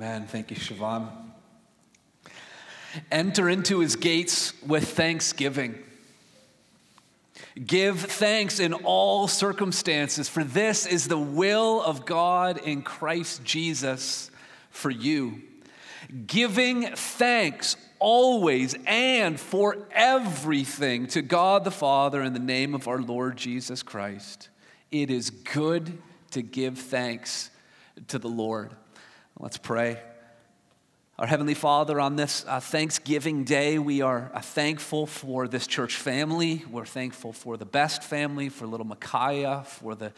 Amen. Thank you, Siobhan. Enter into his gates with thanksgiving. Give thanks in all circumstances, for this is the will of God in Christ Jesus for you. Giving thanks always and for everything to God the Father in the name of our Lord Jesus Christ. It is good to give thanks to the Lord. Let's pray. Our Heavenly Father, on this uh, Thanksgiving Day, we are uh, thankful for this church family. We're thankful for the best family, for little Micaiah, for the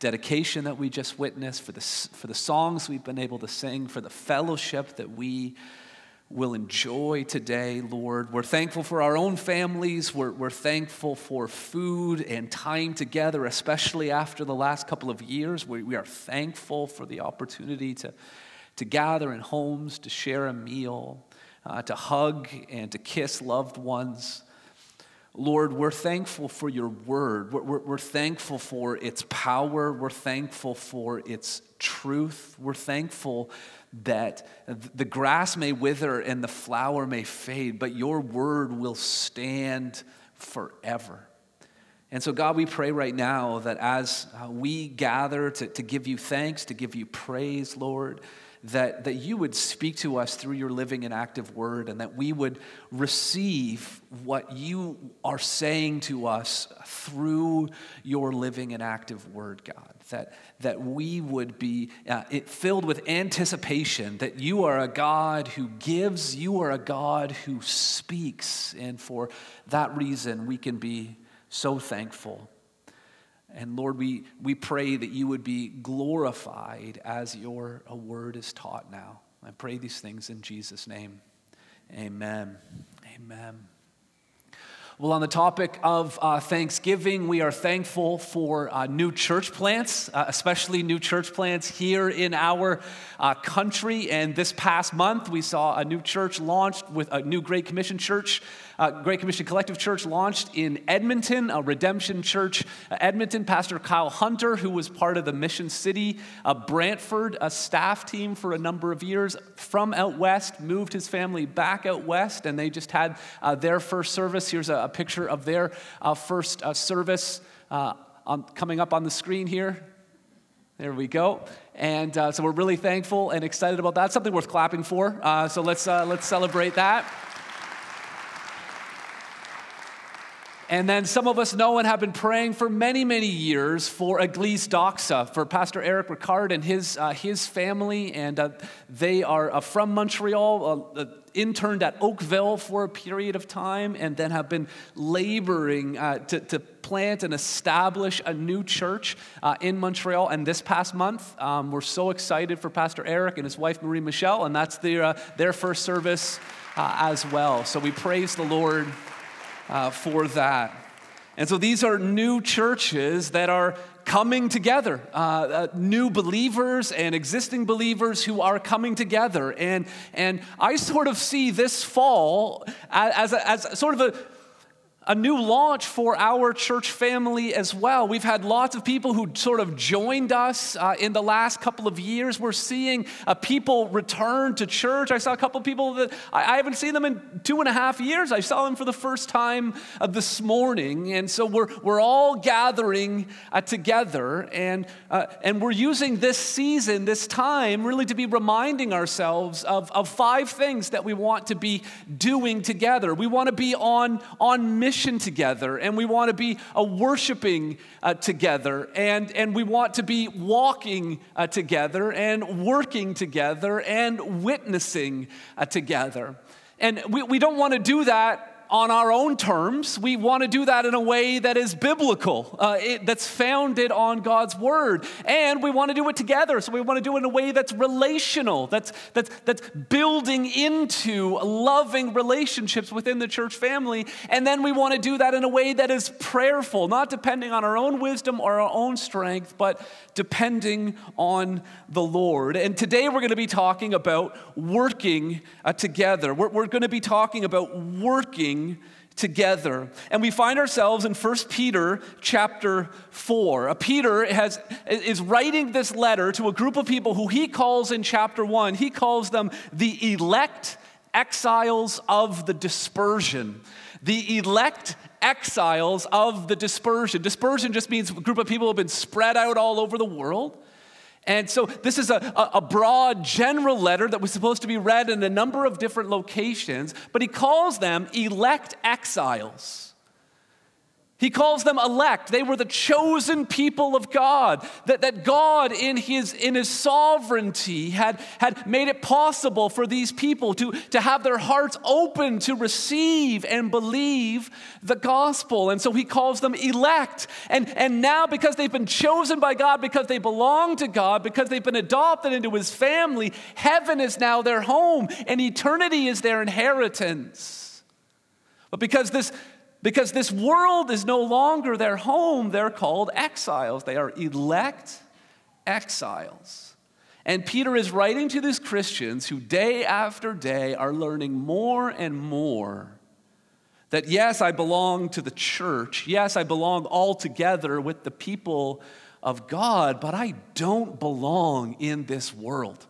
dedication that we just witnessed, for the, for the songs we've been able to sing, for the fellowship that we will enjoy today, Lord. We're thankful for our own families. We're, we're thankful for food and time together, especially after the last couple of years. We, we are thankful for the opportunity to, to gather in homes, to share a meal, uh, to hug and to kiss loved ones. Lord, we're thankful for your word. We're, we're, we're, thankful for its power. We're thankful for its truth. We're thankful that the grass may wither and the flower may fade, but your word will stand forever. And so, God, we pray right now that as uh, we gather to, to give you thanks, to give you praise, Lord, that, that you would speak to us through your living and active word, and that we would receive what you are saying to us through your living and active word, God. That, that we would be uh, filled with anticipation that you are a God who gives, you are a God who speaks. And for that reason, we can be so thankful and Lord, we, we pray that you would be glorified as your word is taught now. I pray these things in Jesus' name. Amen. Amen. Well, on the topic of uh, Thanksgiving, we are thankful for uh, new church plants, uh, especially new church plants here in our uh, country. And this past month, we saw a new church launched with a new Great Commission church uh, Great Commission Collective Church launched in Edmonton, a Redemption Church uh, Edmonton. Pastor Kyle Hunter, who was part of the Mission City uh, Brantford a staff team for a number of years from out west, moved his family back out west, and they just had uh, their first service. Here's a, a picture of their uh, first uh, service on, coming up on the screen here. There we go. And uh, so we're really thankful and excited about that. Something worth clapping for. Uh, so let's, uh, let's celebrate that. And then some of us know and have been praying for many, many years for Eglise Doxa, for Pastor Eric Ricard and his, uh, his family. And uh, they are uh, from Montreal, uh, uh, interned at Oakville for a period of time, and then have been laboring uh, to, to plant and establish a new church in Montreal. And this past month, um, we're so excited for Pastor Eric and his wife, Marie Michelle, and that's their, their first service as well. So we praise the Lord uh, for that. And so these are new churches that are coming together, uh, uh, new believers and existing believers who are coming together. And, and I sort of see this fall as, a, as sort of a a new launch for our church family as well. We've had lots of people who sort of joined us uh, in the last couple of years. We're seeing uh, people return to church. I saw a couple of people that I, I, haven't seen them in two and a half years. I saw them for the first time uh, this morning. And so we're, we're all gathering uh, together and, uh, and we're using this season, this time, really to be reminding ourselves of, of five things that we want to be doing together. We want to be on, on mission mission together and we want to be a worshiping uh, together and, and we want to be walking uh, together and working together and witnessing uh, together. And we, we don't want to do that on our own terms. We want to do that in a way that is biblical, uh, it, that's founded on God's word. And we want to do it together. So we want to do it in a way that's relational, that's, that's, that's building into loving relationships within the church family. And then we want to do that in a way that is prayerful, not depending on our own wisdom or our own strength, but depending on the Lord. And today we're going to be talking about working uh, together. We're, we're going to be talking about working together. And we find ourselves in 1 Peter chapter 4. Uh, Peter has, is writing this letter to a group of people who he calls in chapter 1, he calls them the elect exiles of the dispersion. The elect exiles of the dispersion. Dispersion just means a group of people who have been spread out all over the world. And so, this is a, a, broad, general letter that was supposed to be read in a number of different locations, but he calls them elect exiles. He calls them elect. They were the chosen people of God. That, that God, in his, in his sovereignty, had, had made it possible for these people to, to have their hearts open to receive and believe the gospel. And so he calls them elect. And, and now, because they've been chosen by God, because they belong to God, because they've been adopted into his family, heaven is now their home, and eternity is their inheritance. But because this because this world is no longer their home, they're called exiles. They are elect exiles. And Peter is writing to these Christians who day after day are learning more and more that yes, I belong to the church. Yes, I belong all together with the people of God, but I don't belong in this world.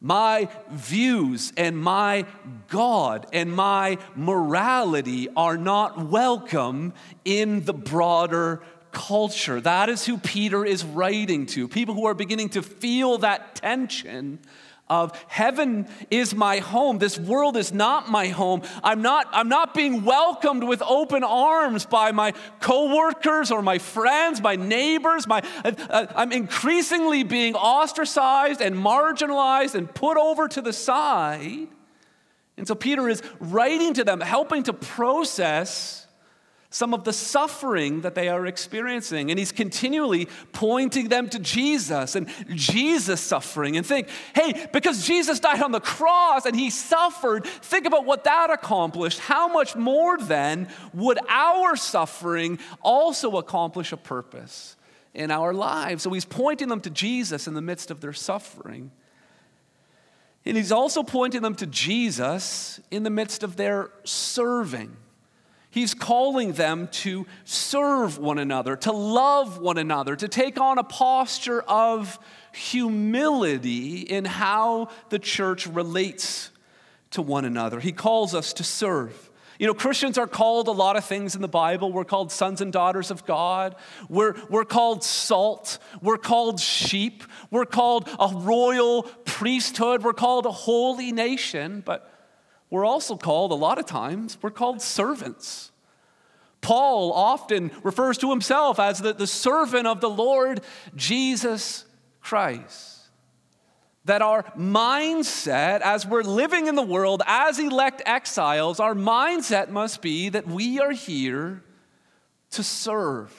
My views and my God and my morality are not welcome in the broader culture. That is who Peter is writing to. People who are beginning to feel that tension of heaven is my home. This world is not my home. I'm not i'm not being welcomed with open arms by my coworkers or my friends my neighbors. My uh, uh, i'm increasingly being ostracized and marginalized and put over to the side. And so peter is writing to them helping to process some of the suffering that they are experiencing. And he's continually pointing them to Jesus and Jesus' suffering. And think, hey, because Jesus died on the cross and he suffered, think about what that accomplished. How much more then would our suffering also accomplish a purpose in our lives? So he's pointing them to Jesus in the midst of their suffering. And he's also pointing them to Jesus in the midst of their serving. He's calling them to serve one another, to love one another, to take on a posture of humility in how the church relates to one another. He calls us to serve. You know, Christians are called a lot of things in the Bible. We're called sons and daughters of God. We're, we're called salt. We're called sheep. We're called a royal priesthood. We're called a holy nation. But we're also called, a lot of times, we're called servants. Paul often refers to himself as the, the servant of the Lord Jesus Christ. That our mindset, as we're living in the world as elect exiles, our mindset must be that we are here to serve.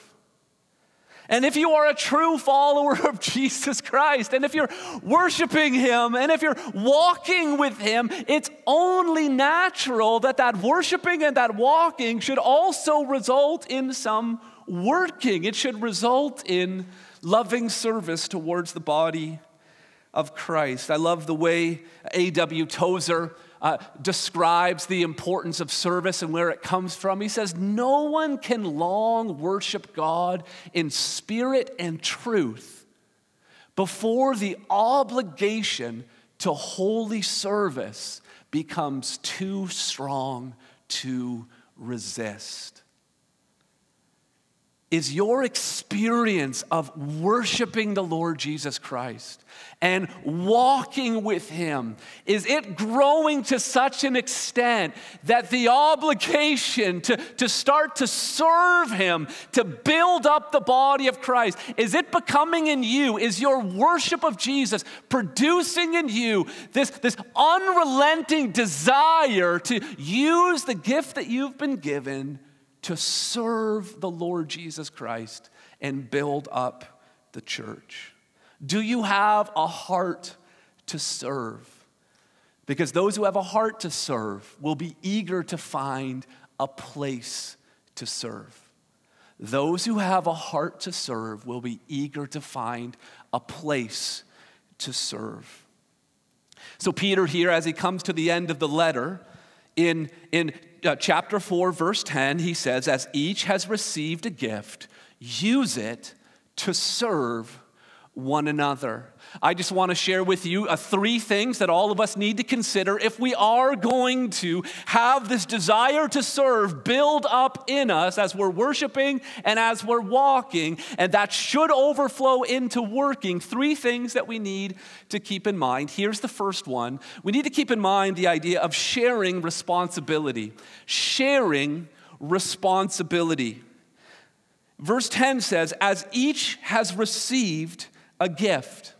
And if you are a true follower of Jesus Christ, and if you're worshiping Him, and if you're walking with Him, it's only natural that that worshiping and that walking should also result in some working. It should result in loving service towards the body of Christ. I love the way A.W. Tozer uh, describes the importance of service and where it comes from. He says, No one can long worship God in spirit and truth before the obligation to holy service becomes too strong to resist. Is your experience of worshiping the Lord Jesus Christ and walking with Him, is it growing to such an extent that the obligation to, to start to serve Him, to build up the body of Christ, is it becoming in you? Is your worship of Jesus producing in you this, this unrelenting desire to use the gift that you've been given to serve the Lord Jesus Christ and build up the church? Do you have a heart to serve? Because those who have a heart to serve will be eager to find a place to serve. Those who have a heart to serve will be eager to find a place to serve. So, Peter, here, as he comes to the end of the letter, in, in uh, chapter 4, verse 10, he says, As each has received a gift, use it to serve one another. I just want to share with you uh, three things that all of us need to consider if we are going to have this desire to serve build up in us as we're worshiping and as we're walking, and that should overflow into working. Three things that we need to keep in mind. Here's the first one we need to keep in mind the idea of sharing responsibility. Sharing responsibility. Verse 10 says, As each has received a gift.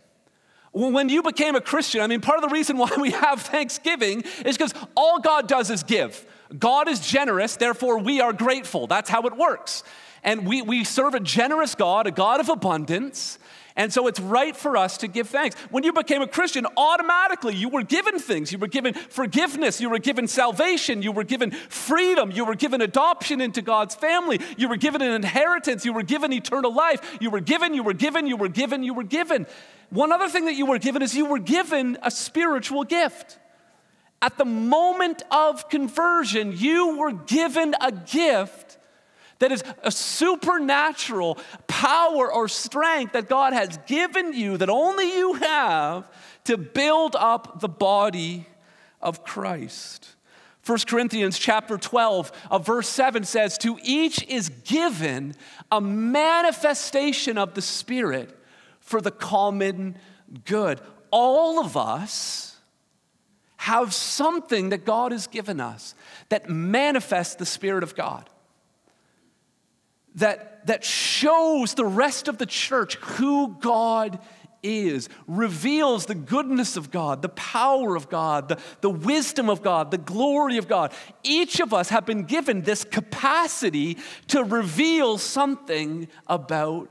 When you became a Christian, I mean, part of the reason why we have Thanksgiving is because all God does is give. God is generous, therefore we are grateful. That's how it works. And we, we serve a generous God, a God of abundance. And so it's right for us to give thanks. When you became a Christian, automatically you were given things. You were given forgiveness. You were given salvation. You were given freedom. You were given adoption into God's family. You were given an inheritance. You were given eternal life. You were given, you were given, you were given, you were given. One other thing that you were given is you were given a spiritual gift. At the moment of conversion, you were given a gift that is a supernatural power or strength that God has given you that only you have to build up the body of Christ. 1 Corinthians chapter 12, uh, verse 7 says, To each is given a manifestation of the Spirit for the common good. All of us have something that God has given us that manifests the Spirit of God that, that shows the rest of the church who God is, reveals the goodness of God, the power of God, the, the wisdom of God, the glory of God. Each of us have been given this capacity to reveal something about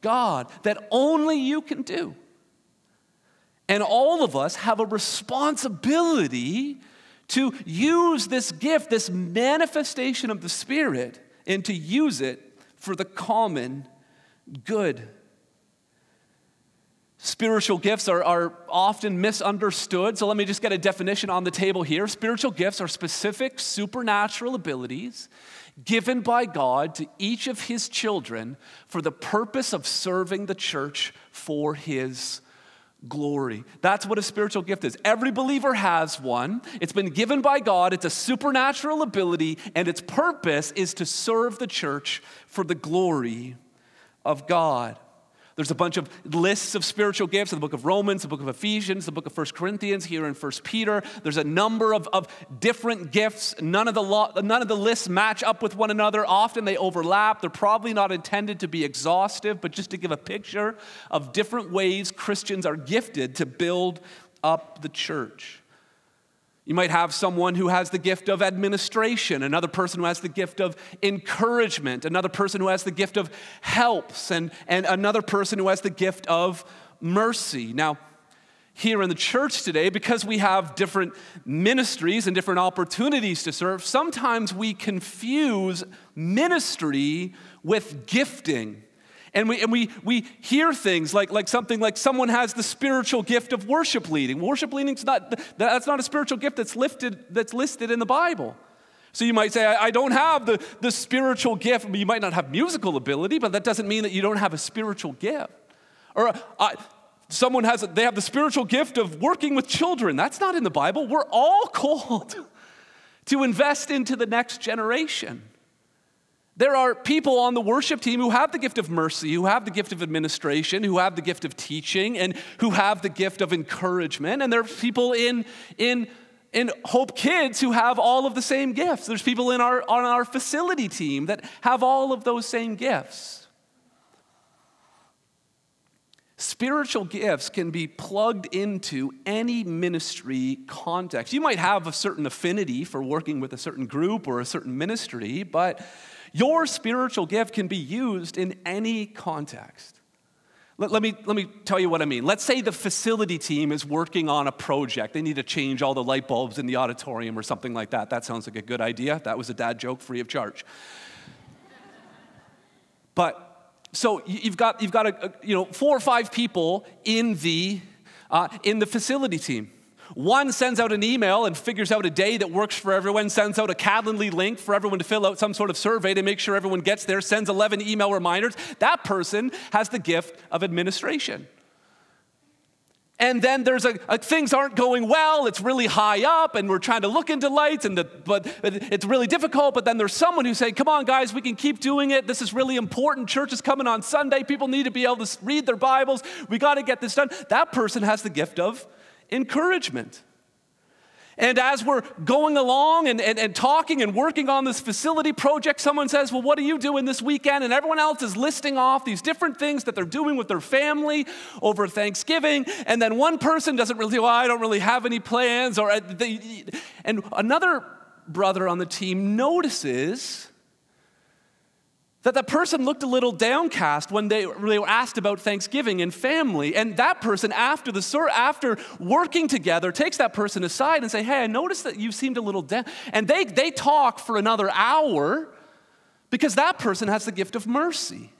God that only you can do. And all of us have a responsibility to use this gift, this manifestation of the Spirit, and to use it for the common good. Spiritual gifts are, are often misunderstood, so let me just get a definition on the table here. Spiritual gifts are specific supernatural abilities given by God to each of his children for the purpose of serving the church for his glory. That's what a spiritual gift is. Every believer has one. It's been given by God, it's a supernatural ability, and its purpose is to serve the church for the glory of God. There's a bunch of lists of spiritual gifts in the book of Romans, the book of Ephesians, the book of First Corinthians, here in First Peter. There's a number of, of different gifts. None of, the lo- none of the lists match up with one another. Often they overlap. They're probably not intended to be exhaustive, but just to give a picture of different ways Christians are gifted to build up the church. You might have someone who has the gift of administration, another person who has the gift of encouragement, another person who has the gift of helps, and, and another person who has the gift of mercy. Now, here in the church today, because we have different ministries and different opportunities to serve, sometimes we confuse ministry with gifting. And we, and we, we hear things like, like something like someone has the spiritual gift of worship leading. Worship leading not, that's not a spiritual gift that's, lifted, that's listed in the Bible. So you might say, I, I don't have the, the spiritual gift. You might not have musical ability, but that doesn't mean that you don't have a spiritual gift. Or uh, someone has, they have the spiritual gift of working with children. That's not in the Bible. We're all called to invest into the next generation. There are people on the worship team who have the gift of mercy, who have the gift of administration, who have the gift of teaching, and who have the gift of encouragement. And there are people in, in, in Hope Kids who have all of the same gifts. There's people in our, on our facility team that have all of those same gifts. Spiritual gifts can be plugged into any ministry context. You might have a certain affinity for working with a certain group or a certain ministry, but your spiritual gift can be used in any context. Let, let, me, let me tell you what I mean. Let's say the facility team is working on a project. They need to change all the light bulbs in the auditorium or something like that. That sounds like a good idea. That was a dad joke free of charge. but so you've got, you've got a, a, you know, four or five people in the, uh, in the facility team. One sends out an email and figures out a day that works for everyone, sends out a Calendly link for everyone to fill out some sort of survey to make sure everyone gets there, sends 11 email reminders. That person has the gift of administration. And then there's a, a, things aren't going well. It's really high up, and we're trying to look into lights, and the, but it's really difficult. But then there's someone who's saying, "Come on, guys, we can keep doing it. This is really important. Church is coming on Sunday. People need to be able to read their Bibles. We got to get this done." That person has the gift of encouragement. And as we're going along and, and, and, talking and working on this facility project, someone says, Well, what are you doing this weekend? And everyone else is listing off these different things that they're doing with their family over Thanksgiving. And then one person doesn't really, well, I don't really have any plans. Or uh, and another brother on the team notices that that person looked a little downcast when they, they were asked about Thanksgiving and family. And that person, after, the, after working together, takes that person aside and say, hey, I noticed that you seemed a little down. And they, they talk for another hour because that person has the gift of mercy.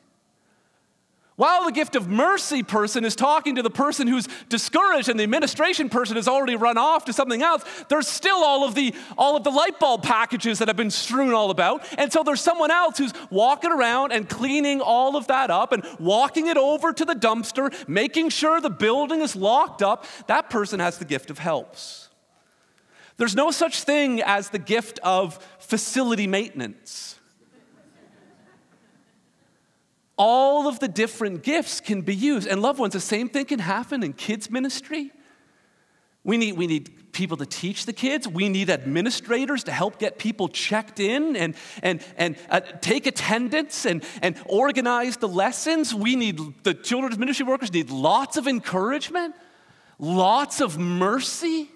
While the gift of mercy person is talking to the person who's discouraged and the administration person has already run off to something else, there's still all of the all of the light bulb packages that have been strewn all about. And so there's someone else who's walking around and cleaning all of that up and walking it over to the dumpster, making sure the building is locked up. That person has the gift of helps. There's no such thing as the gift of facility maintenance all of the different gifts can be used. And loved ones, the same thing can happen in kids' ministry. We need, we need people to teach the kids. We need administrators to help get people checked in and, and, and uh, take attendance and, and organize the lessons. We need, the children's ministry workers need lots of encouragement, lots of mercy.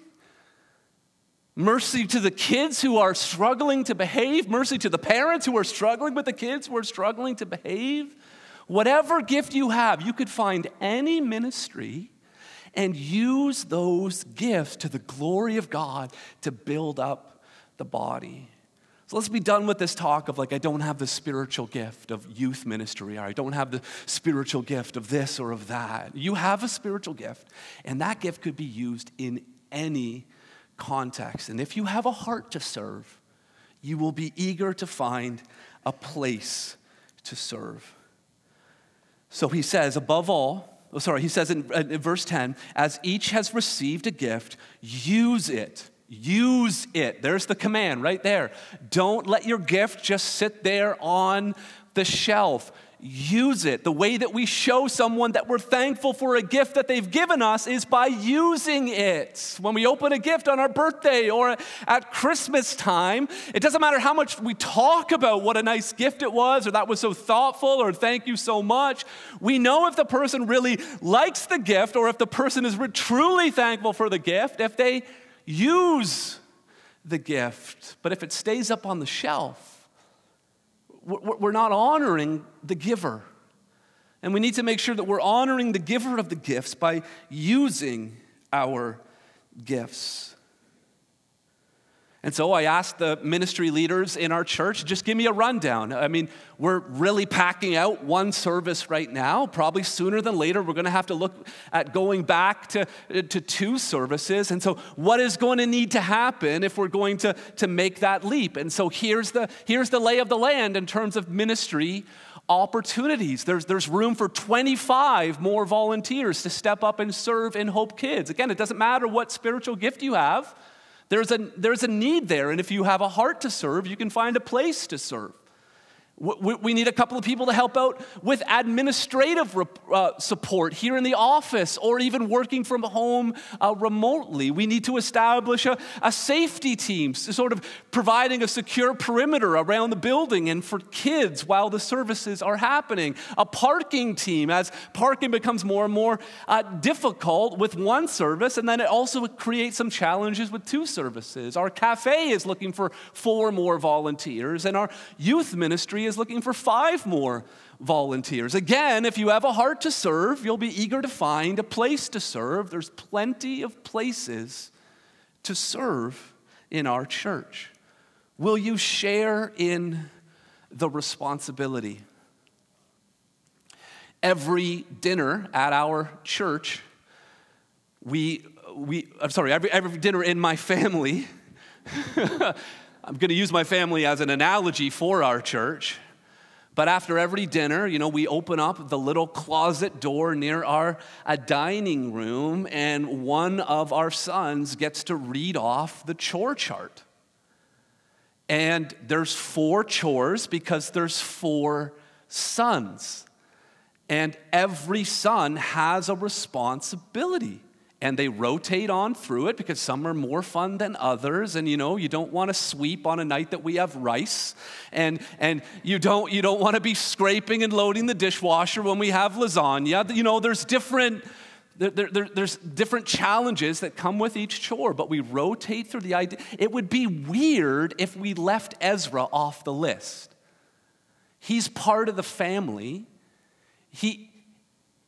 Mercy to the kids who are struggling to behave, mercy to the parents who are struggling with the kids who are struggling to behave. Whatever gift you have, you could find any ministry and use those gifts to the glory of God to build up the body. So let's be done with this talk of like, I don't have the spiritual gift of youth ministry, or I don't have the spiritual gift of this or of that. You have a spiritual gift, and that gift could be used in any context. And if you have a heart to serve, you will be eager to find a place to serve. So he says, above all, oh, sorry, he says in, in verse 10, as each has received a gift, use it. Use it. There's the command right there. Don't let your gift just sit there on the shelf use it. The way that we show someone that we're thankful for a gift that they've given us is by using it. When we open a gift on our birthday or at Christmas time, it doesn't matter how much we talk about what a nice gift it was or that was so thoughtful or thank you so much. We know if the person really likes the gift or if the person is truly thankful for the gift if they use the gift. But if it stays up on the shelf, we're not honoring the giver. And we need to make sure that we're honoring the giver of the gifts by using our gifts. And so I asked the ministry leaders in our church, just give me a rundown. I mean, we're really packing out one service right now. Probably sooner than later, we're going to have to look at going back to, to two services. And so, what is going to need to happen if we're going to, to make that leap? And so, here's the, here's the lay of the land in terms of ministry opportunities. There's, there's room for 25 more volunteers to step up and serve in Hope Kids. Again, it doesn't matter what spiritual gift you have. There's a, there's a need there, and if you have a heart to serve, you can find a place to serve. We need a couple of people to help out with administrative uh, support here in the office or even working from home uh, remotely. We need to establish a, safety team, sort of providing a secure perimeter around the building and for kids while the services are happening. A parking team, as parking becomes more and more uh, difficult with one service, and then it also creates some challenges with two services. Our cafe is looking for four more volunteers, and our youth ministry is looking for five more volunteers. Again, if you have a heart to serve, you'll be eager to find a place to serve. There's plenty of places to serve in our church. Will you share in the responsibility? Every dinner at our church, we we, I'm sorry, every, every dinner in my family, I'm going to use my family as an analogy for our church. But after every dinner, you know, we open up the little closet door near our a dining room, and one of our sons gets to read off the chore chart. And there's four chores because there's four sons. And every son has a responsibility and they rotate on through it because some are more fun than others and you know you don't want to sweep on a night that we have rice and and you don't you don't want to be scraping and loading the dishwasher when we have lasagna you know there's different there, there, there's different challenges that come with each chore, but we rotate through the idea. It would be weird if we left Ezra off the list. He's part of the family. He,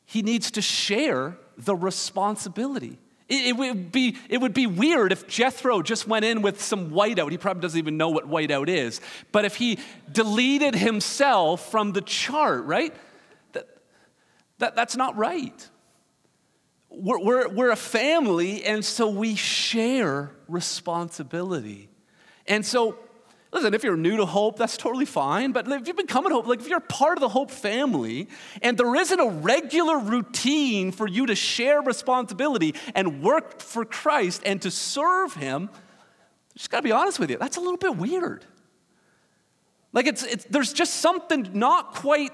he needs to share the responsibility. It, it, would be, it would be weird if Jethro just went in with some whiteout. He probably doesn't even know what whiteout is. But if he deleted himself from the chart, right? That, that, that's not right. We're, we're, we're a family, and so we share responsibility. And so Listen, if you're new to Hope, that's totally fine. But if you've been coming to Hope, like if you're part of the Hope family and there isn't a regular routine for you to share responsibility and work for Christ and to serve Him, just gotta be honest with you, that's a little bit weird. Like it's, it's there's just something not quite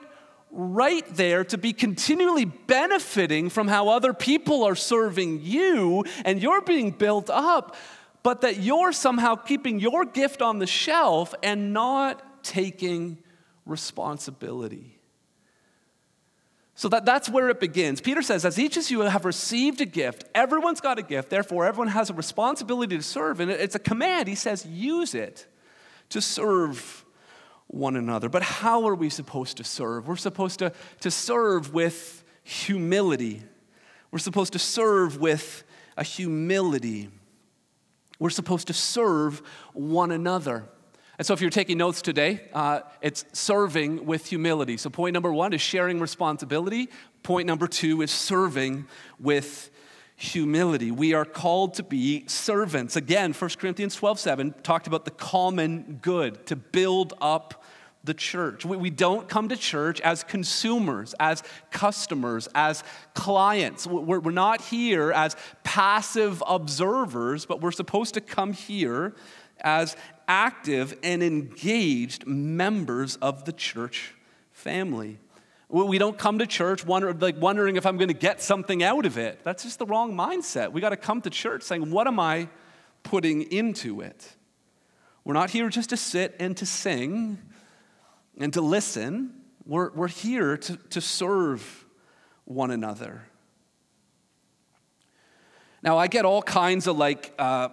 right there to be continually benefiting from how other people are serving you and you're being built up but that you're somehow keeping your gift on the shelf and not taking responsibility. So that, that's where it begins. Peter says, as each of you have received a gift, everyone's got a gift, therefore everyone has a responsibility to serve. And it's a command. He says, use it to serve one another. But how are we supposed to serve? We're supposed to, to serve with humility. We're supposed to serve with a humility. We're supposed to serve one another. And so, if you're taking notes today, uh, it's serving with humility. So, point number one is sharing responsibility. Point number two is serving with humility. We are called to be servants. Again, 1 Corinthians 12 7 talked about the common good, to build up the church. We, we don't come to church as consumers, as customers, as clients. We're, we're not here as passive observers, but we're supposed to come here as active and engaged members of the church family. We don't come to church wonder, like wondering if I'm going to get something out of it. That's just the wrong mindset. We got to come to church saying, What am I putting into it? We're not here just to sit and to sing and to listen. We're, we're here to, to serve one another. Now, I get all kinds of like uh,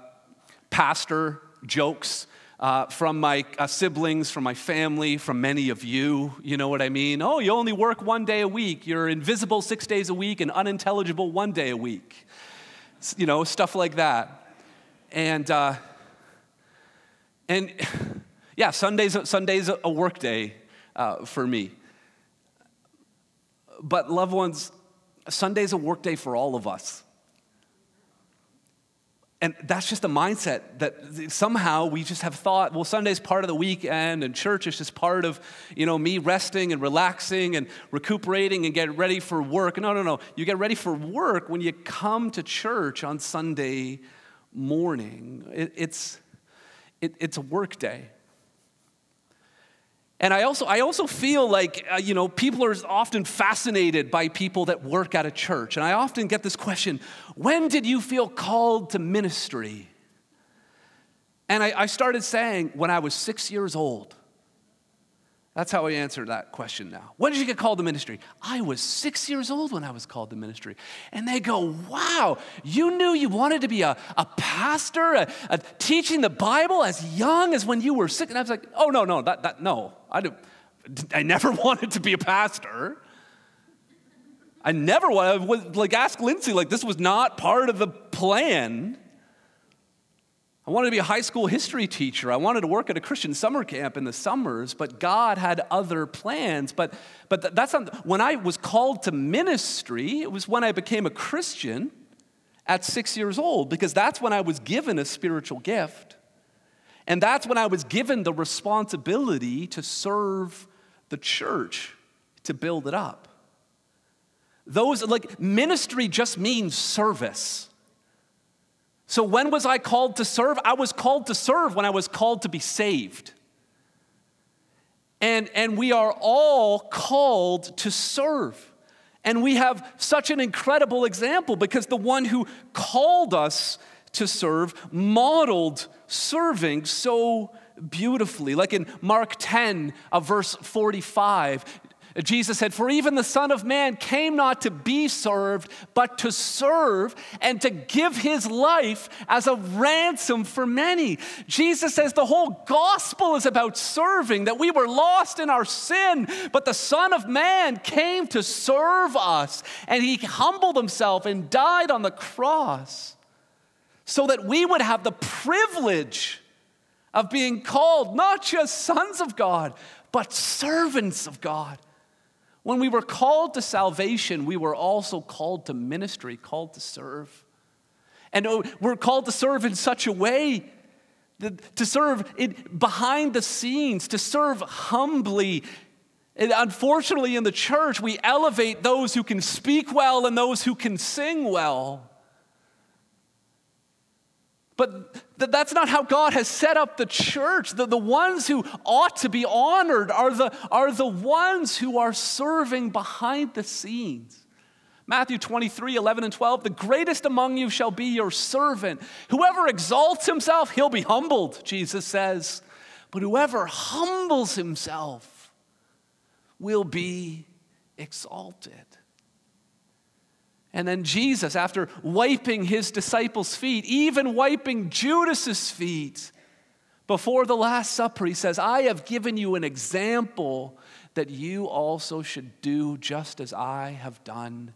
pastor jokes uh, from my uh, siblings, from my family, from many of you. You know what I mean? Oh, you only work one day a week. You're invisible six days a week and unintelligible one day a week. You know, stuff like that. And, uh, and yeah, Sunday's, Sunday's a work day uh, for me. But, loved ones, Sunday's a work day for all of us. And that's just a mindset that somehow we just have thought, well, Sunday's part of the weekend and church is just part of, you know, me resting and relaxing and recuperating and getting ready for work. No, no, no. You get ready for work when you come to church on Sunday morning. It, it's, it, it's a work day. And I also, I also feel like, uh, you know, people are often fascinated by people that work at a church. And I often get this question when did you feel called to ministry? And I, I started saying, when I was six years old. That's how I answer that question now. When did you get called to ministry? I was six years old when I was called to ministry. And they go, Wow, you knew you wanted to be a, a pastor, a, a teaching the Bible as young as when you were six. And I was like, Oh, no, no, that, that, no. I, I never wanted to be a pastor. I never wanted, like, ask Lindsay, like, this was not part of the plan. I wanted to be a high school history teacher. I wanted to work at a Christian summer camp in the summers, but God had other plans. But, but that's not, when I was called to ministry, it was when I became a Christian at six years old because that's when I was given a spiritual gift. And that's when I was given the responsibility to serve the church, to build it up. Those, like, ministry just means service. So when was I called to serve? I was called to serve when I was called to be saved. And, and we are all called to serve. And we have such an incredible example because the one who called us to serve modeled serving so beautifully. Like in Mark 10, uh, verse 45, Jesus said, For even the Son of Man came not to be served, but to serve and to give his life as a ransom for many. Jesus says the whole gospel is about serving, that we were lost in our sin, but the Son of Man came to serve us. And he humbled himself and died on the cross so that we would have the privilege of being called not just sons of God, but servants of God. When we were called to salvation, we were also called to ministry, called to serve. And oh, we're called to serve in such a way that, to serve it behind the scenes, to serve humbly. And unfortunately, in the church, we elevate those who can speak well and those who can sing well. But th- that's not how God has set up the church. The, the ones who ought to be honored are the, are the ones who are serving behind the scenes. Matthew 23, 11 and 12, the greatest among you shall be your servant. Whoever exalts himself, he'll be humbled, Jesus says. But whoever humbles himself will be exalted. And then Jesus, after wiping his disciples' feet, even wiping Judas's feet before the Last Supper, he says, I have given you an example that you also should do just as I have done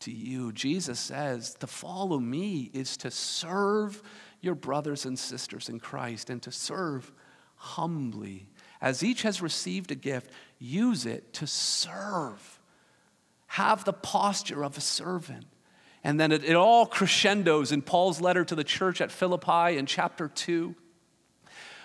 to you. Jesus says, to follow me is to serve your brothers and sisters in Christ and to serve humbly. As each has received a gift, use it to serve have the posture of a servant. And then it, it, all crescendos in Paul's letter to the church at Philippi in chapter 2,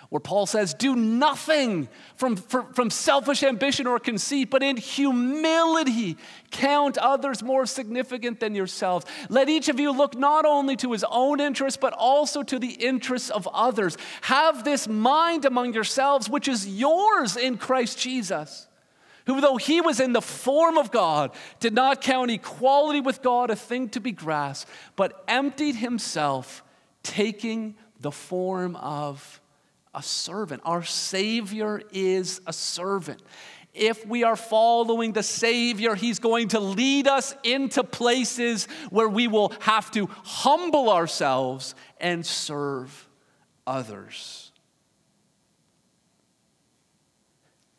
where Paul says, Do nothing from, from, from selfish ambition or conceit, but in humility count others more significant than yourselves. Let each of you look not only to his own interests, but also to the interests of others. Have this mind among yourselves, which is yours in Christ Jesus who, though he was in the form of God, did not count equality with God a thing to be grasped, but emptied himself, taking the form of a servant. Our Savior is a servant. If we are following the Savior, He's going to lead us into places where we will have to humble ourselves and serve others.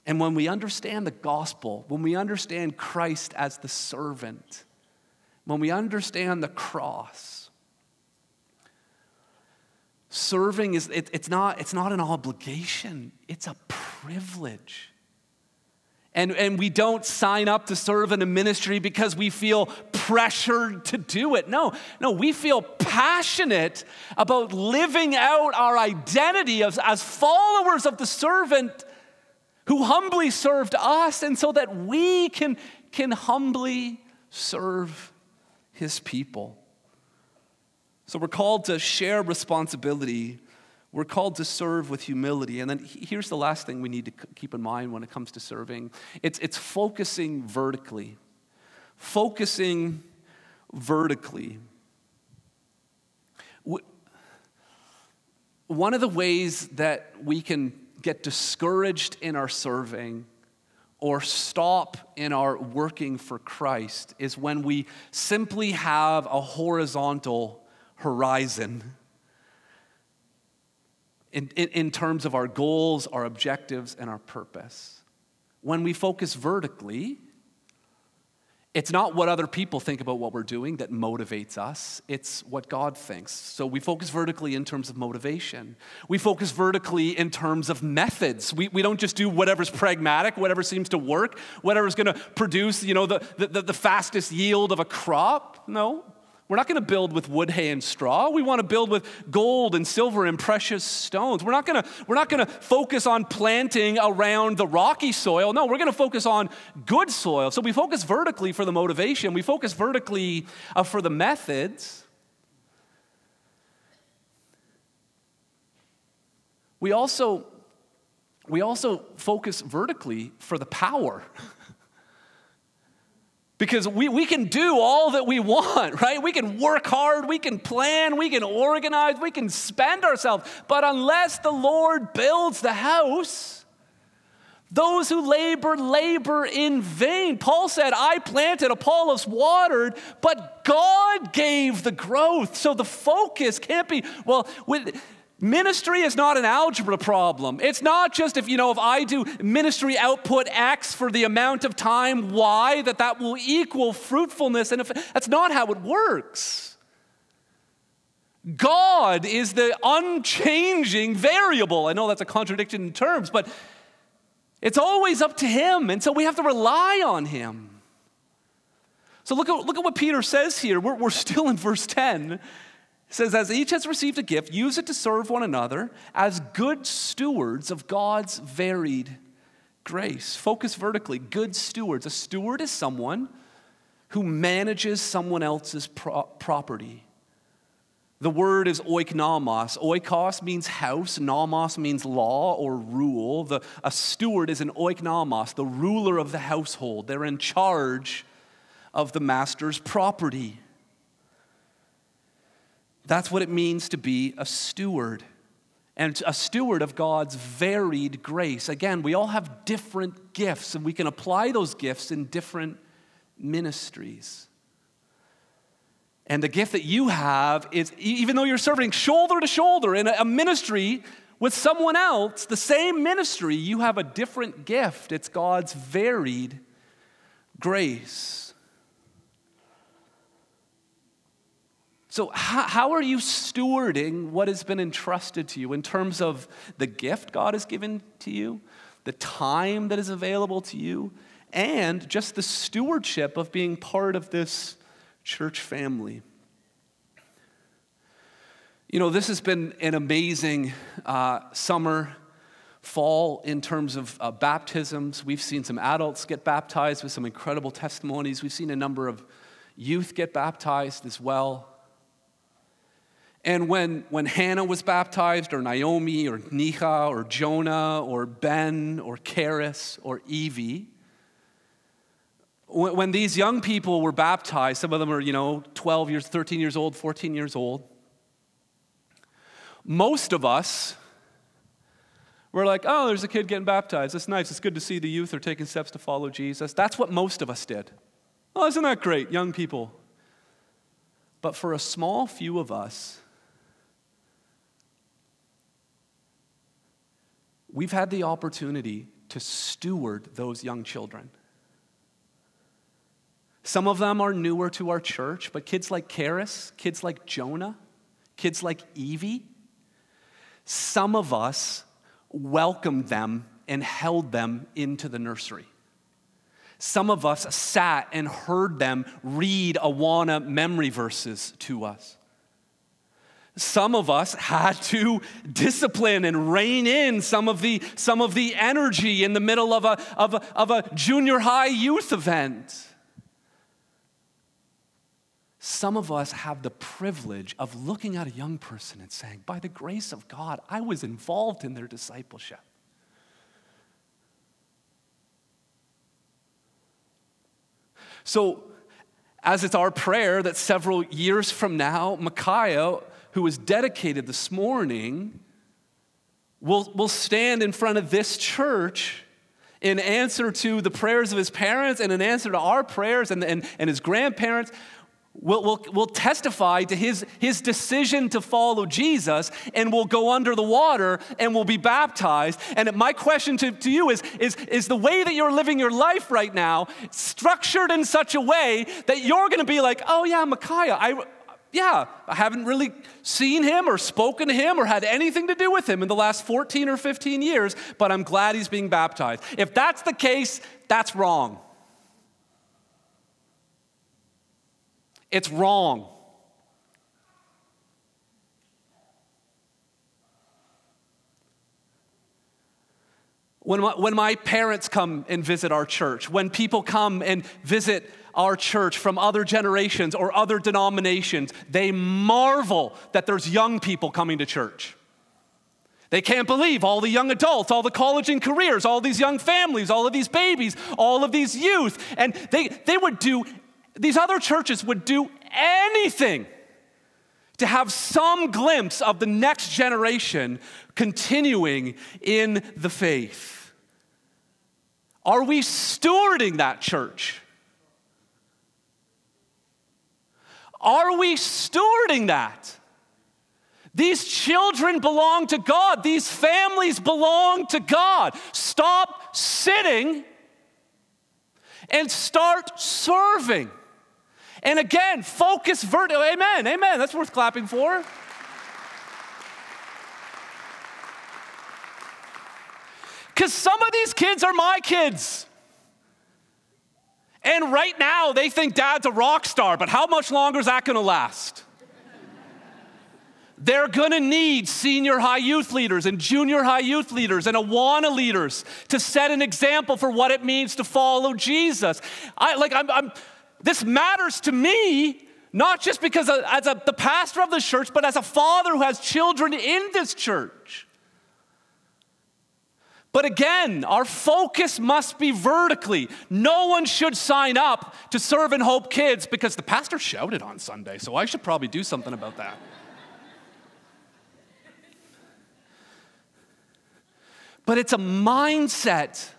And when we understand the gospel, when we understand Christ as the servant, when we understand the cross, serving is it, it's, not, it's not an obligation, it's a privilege. And, and we don't sign up to serve in a ministry because we feel pressured to do it. No, no, we feel passionate about living out our identity as, as followers of the servant who humbly served us, and so that we can, can humbly serve his people. So we're called to share responsibility. We're called to serve with humility. And then here's the last thing we need to keep in mind when it comes to serving it's, it's focusing vertically. Focusing vertically. One of the ways that we can get discouraged in our serving or stop in our working for Christ is when we simply have a horizontal horizon in, in, in, terms of our goals, our objectives, and our purpose. When we focus vertically, it's not what other people think about what we're doing that motivates us, it's what God thinks. So we focus vertically in terms of motivation. We focus vertically in terms of methods. We, we don't just do whatever's pragmatic, whatever seems to work, whatever's going to produce you know, the, the, the fastest yield of a crop. No. We're not going to build with wood, hay, and straw. We want to build with gold and silver and precious stones. We're not going to, we're not going to focus on planting around the rocky soil. No, we're going to focus on good soil. So we focus vertically for the motivation, we focus vertically uh, for the methods. We also, we also focus vertically for the power. Because we, we can do all that we want, right? We can work hard, we can plan, we can organize, we can spend ourselves. But unless the Lord builds the house, those who labor, labor in vain. Paul said, I planted, Apollos watered, but God gave the growth. So the focus can't be, well, with Ministry is not an algebra problem. It's not just if, you know, if I do ministry output X for the amount of time Y, that that will equal fruitfulness. And if that's not how it works. God is the unchanging variable. I know that's a contradiction in terms, but it's always up to Him. And so we have to rely on Him. So look at, look at what Peter says here. We're, we're still in verse 10. It says, As each has received a gift, use it to serve one another as good stewards of God's varied grace. Focus vertically. Good stewards. A steward is someone who manages someone else's pro- property. The word is oikonomos. Oikos means house, nomos means law or rule. The, a steward is an oikonomos, the ruler of the household. They're in charge of the master's property. That's what it means to be a steward. And a steward of God's varied grace. Again, we all have different gifts, and we can apply those gifts in different ministries. And the gift that you have is, even though you're serving shoulder to shoulder in a ministry with someone else, the same ministry, you have a different gift. It's God's varied grace. So, how, how, are you stewarding what has been entrusted to you in terms of the gift God has given to you, the time that is available to you, and just the stewardship of being part of this church family? You know, this has been an amazing uh, summer, fall in terms of uh, baptisms. We've seen some adults get baptized with some incredible testimonies. We've seen a number of youth get baptized as well. And when, when Hannah was baptized, or Naomi, or Nika, or Jonah, or Ben, or Karis, or Evie, when, when these young people were baptized, some of them are, you know, 12 years, 13 years old, 14 years old, most of us were like, oh, there's a kid getting baptized. That's nice. It's good to see the youth are taking steps to follow Jesus. That's what most of us did. Oh, isn't that great, young people? But for a small few of us, we've had the opportunity to steward those young children. Some of them are newer to our church, but kids like Karis, kids like Jonah, kids like Evie, some of us welcomed them and held them into the nursery. Some of us sat and heard them read Awana memory verses to us. Some of us had to discipline and rein in some of the, some of the energy in the middle of a, of, a, of a junior high youth event. Some of us have the privilege of looking at a young person and saying, by the grace of God, I was involved in their discipleship. So, as it's our prayer that several years from now, Micaiah who was dedicated this morning will, will stand in front of this church in answer to the prayers of his parents and in answer to our prayers and, and, and his grandparents will, will, will testify to his, his decision to follow Jesus and will go under the water and will be baptized. And my question to, to you is, is Is the way that you're living your life right now structured in such a way that you're going to be like, oh, yeah, Micaiah, I, yeah, I haven't really seen him or spoken to him or had anything to do with him in the last 14 or 15 years, but I'm glad he's being baptized. If that's the case, that's wrong. It's wrong. When my, when my parents come and visit our church, when people come and visit our church from other generations or other denominations, they marvel that there's young people coming to church. They can't believe all the young adults, all the college and careers, all these young families, all of these babies, all of these youth. And they, they would do, these other churches would do anything to have some glimpse of the next generation continuing in the faith. Are we stewarding that church? Are we stewarding that? These children belong to God. These families belong to God. Stop sitting and start serving. And again, focus vertically. Amen. Amen. That's worth clapping for. Because some of these kids are my kids. And right now, they think dad's a rock star, but how much longer is that gonna last? They're gonna need senior high youth leaders and junior high youth leaders and Awana leaders to set an example for what it means to follow Jesus. I like I'm, I'm this matters to me not just because uh, as a, the pastor of the church, but as a father who has children in this church. But again, our focus must be vertically. No one should sign up to serve and hope kids because the pastor shouted on Sunday, so I should probably do something about that. but it's a mindset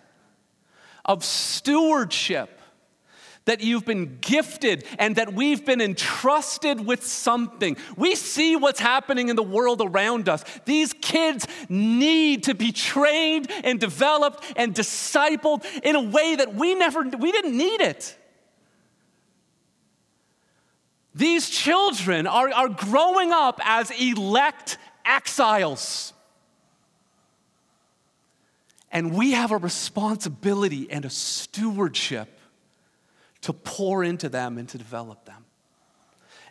of stewardship that you've been gifted and that we've been entrusted with something. We see what's happening in the world around us. These kids need to be trained and developed and discipled in a way that we never we didn't need it. These children are, are growing up as elect exiles. And we have a responsibility and a stewardship to pour into them and to develop them.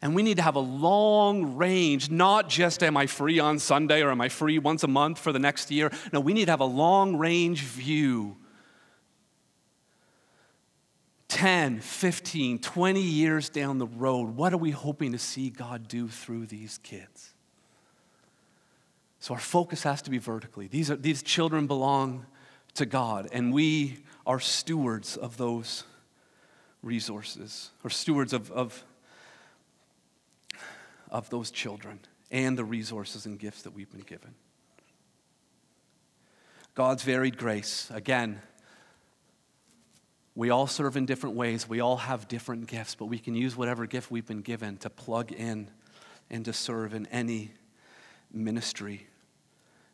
And we need to have a long range, not just am I free on Sunday or am I free once a month for the next year. No, we need to have a long range view 10, 15, 20 years down the road. What are we hoping to see God do through these kids? So our focus has to be vertically. These, are, these children belong to God, and we are stewards of those resources or stewards of, of, of those children and the resources and gifts that we've been given. God's varied grace, again, we all serve in different ways. We all have different gifts, but we can use whatever gift we've been given to plug in and to serve in any ministry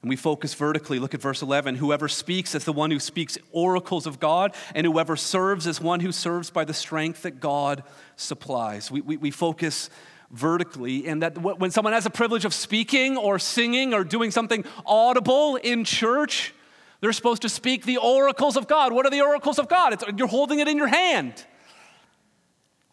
and we focus vertically. Look at verse 11. Whoever speaks is the one who speaks oracles of God, and whoever serves is one who serves by the strength that God supplies. We, we, we focus vertically, and that when someone has a privilege of speaking or singing or doing something audible in church, they're supposed to speak the oracles of God. What are the oracles of God? It's, you're holding it in your hand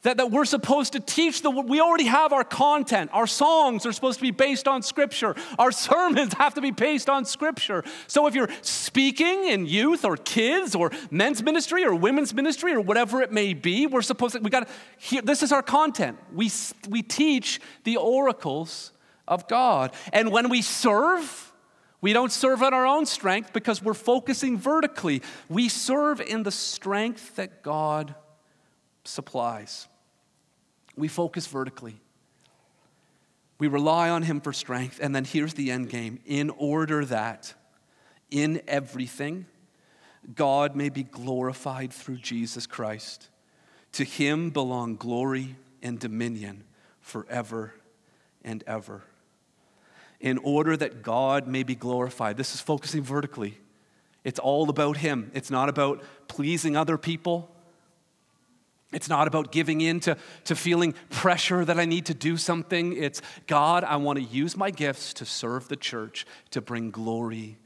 that, that we're supposed to teach the we already have our content. Our songs are supposed to be based on scripture. Our sermons have to be based on scripture. So if you're speaking in youth or kids or men's ministry or women's ministry or whatever it may be we're supposed to we got to this is our content. We we teach the oracles of god. And when we serve we don't serve on our own strength because we're focusing vertically. We serve in the strength that God supplies. We focus vertically. We rely on Him for strength. And then here's the end game in order that in everything, God may be glorified through Jesus Christ. To Him belong glory and dominion forever and ever. In order that God may be glorified. This is focusing vertically. It's all about Him. It's not about pleasing other people. It's not about giving in to, to feeling pressure that I need to do something. It's God, I want to use my gifts to serve the church, to bring glory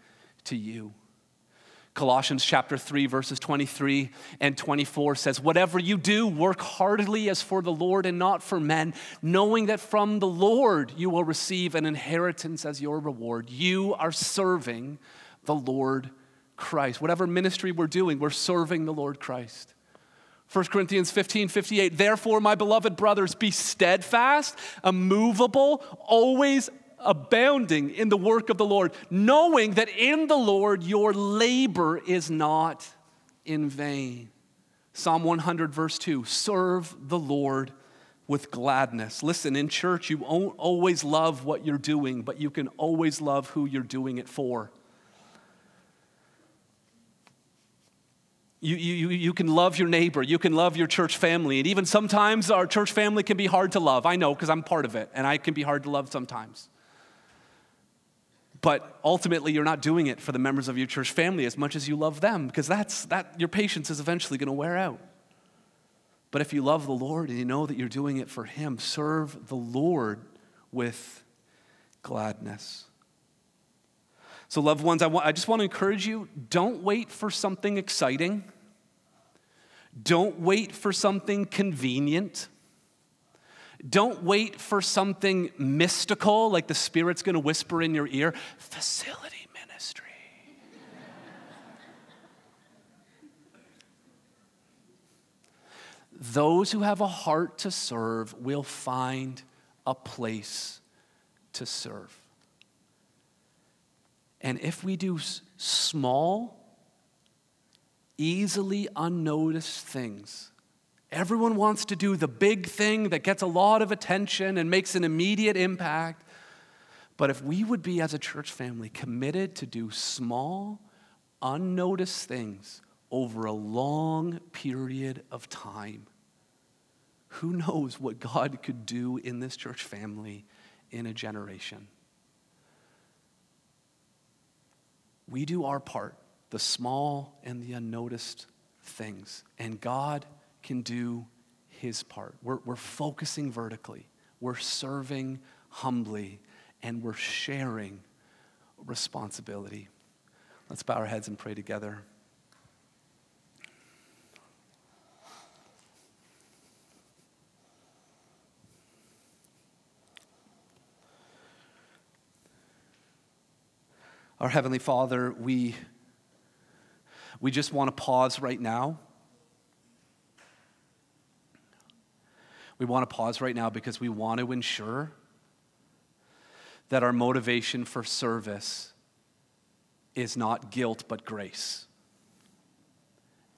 to you. Colossians chapter 3, verses 23 and 24 says, Whatever you do, work heartily as for the Lord and not for men, knowing that from the Lord you will receive an inheritance as your reward. You are serving the Lord Christ. Whatever ministry we're doing, we're serving the Lord Christ. 1 Corinthians 15, 58. Therefore, my beloved brothers, be steadfast, immovable, always abounding in the work of the Lord, knowing that in the Lord your labor is not in vain. Psalm 100, verse 2 Serve the Lord with gladness. Listen, in church, you won't always love what you're doing, but you can always love who you're doing it for. You, you, you can love your neighbor. You can love your church family. And even sometimes our church family can be hard to love. I know because I'm part of it, and I can be hard to love sometimes. But ultimately, you're not doing it for the members of your church family as much as you love them, because that's that your patience is eventually going to wear out. But if you love the Lord and you know that you're doing it for Him, serve the Lord with gladness. So, loved ones, I, want, I just want to encourage you don't wait for something exciting. Don't wait for something convenient. Don't wait for something mystical, like the Spirit's going to whisper in your ear facility ministry. Those who have a heart to serve will find a place to serve. And if we do small, easily unnoticed things, everyone wants to do the big thing that gets a lot of attention and makes an immediate impact. But if we would be, as a church family, committed to do small, unnoticed things over a long period of time, who knows what God could do in this church family in a generation? We do our part, the small and the unnoticed things, and God can do his part. We're, we're focusing vertically, we're serving humbly, and we're sharing responsibility. Let's bow our heads and pray together. Our Heavenly Father, we, we just want to pause right now. We want to pause right now because we want to ensure that our motivation for service is not guilt but grace.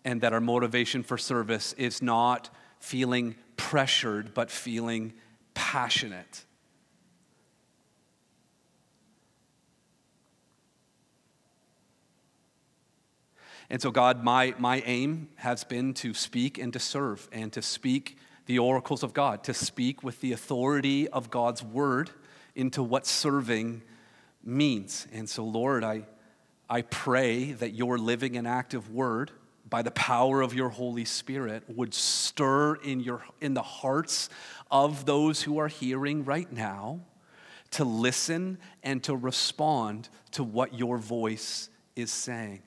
And that our motivation for service is not feeling pressured but feeling passionate. And so, God, my, my aim has been to speak and to serve and to speak the oracles of God, to speak with the authority of God's word into what serving means. And so, Lord, I, I pray that your living and active word, by the power of your Holy Spirit, would stir in, your, in the hearts of those who are hearing right now to listen and to respond to what your voice is saying.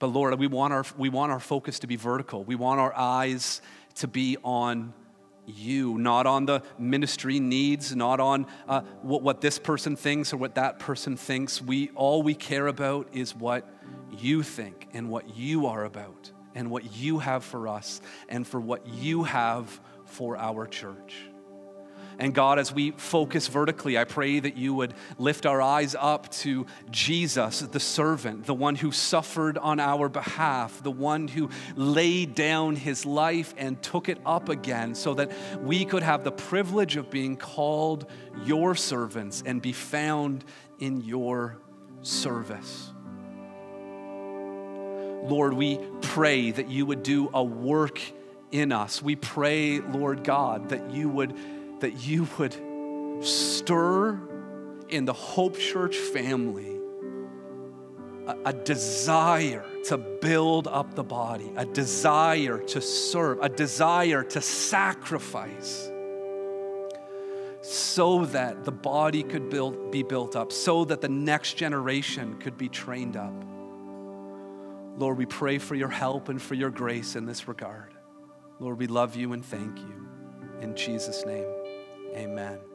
But Lord, we want our, we want our focus to be vertical. We want our eyes to be on you, not on the ministry needs, not on uh, what, what this person thinks or what that person thinks. We, all we care about is what you think and what you are about and what you have for us and for what you have for our church. And God, as we focus vertically, I pray that you would lift our eyes up to Jesus, the servant, the one who suffered on our behalf, the one who laid down his life and took it up again so that we could have the privilege of being called your servants and be found in your service. Lord, we pray that you would do a work in us. We pray, Lord God, that you would that you would stir in the Hope Church family a, a, desire to build up the body, a desire to serve, a desire to sacrifice so that the body could build, be built up, so that the next generation could be trained up. Lord, we pray for your help and for your grace in this regard. Lord, we love you and thank you. In Jesus' name. Amen.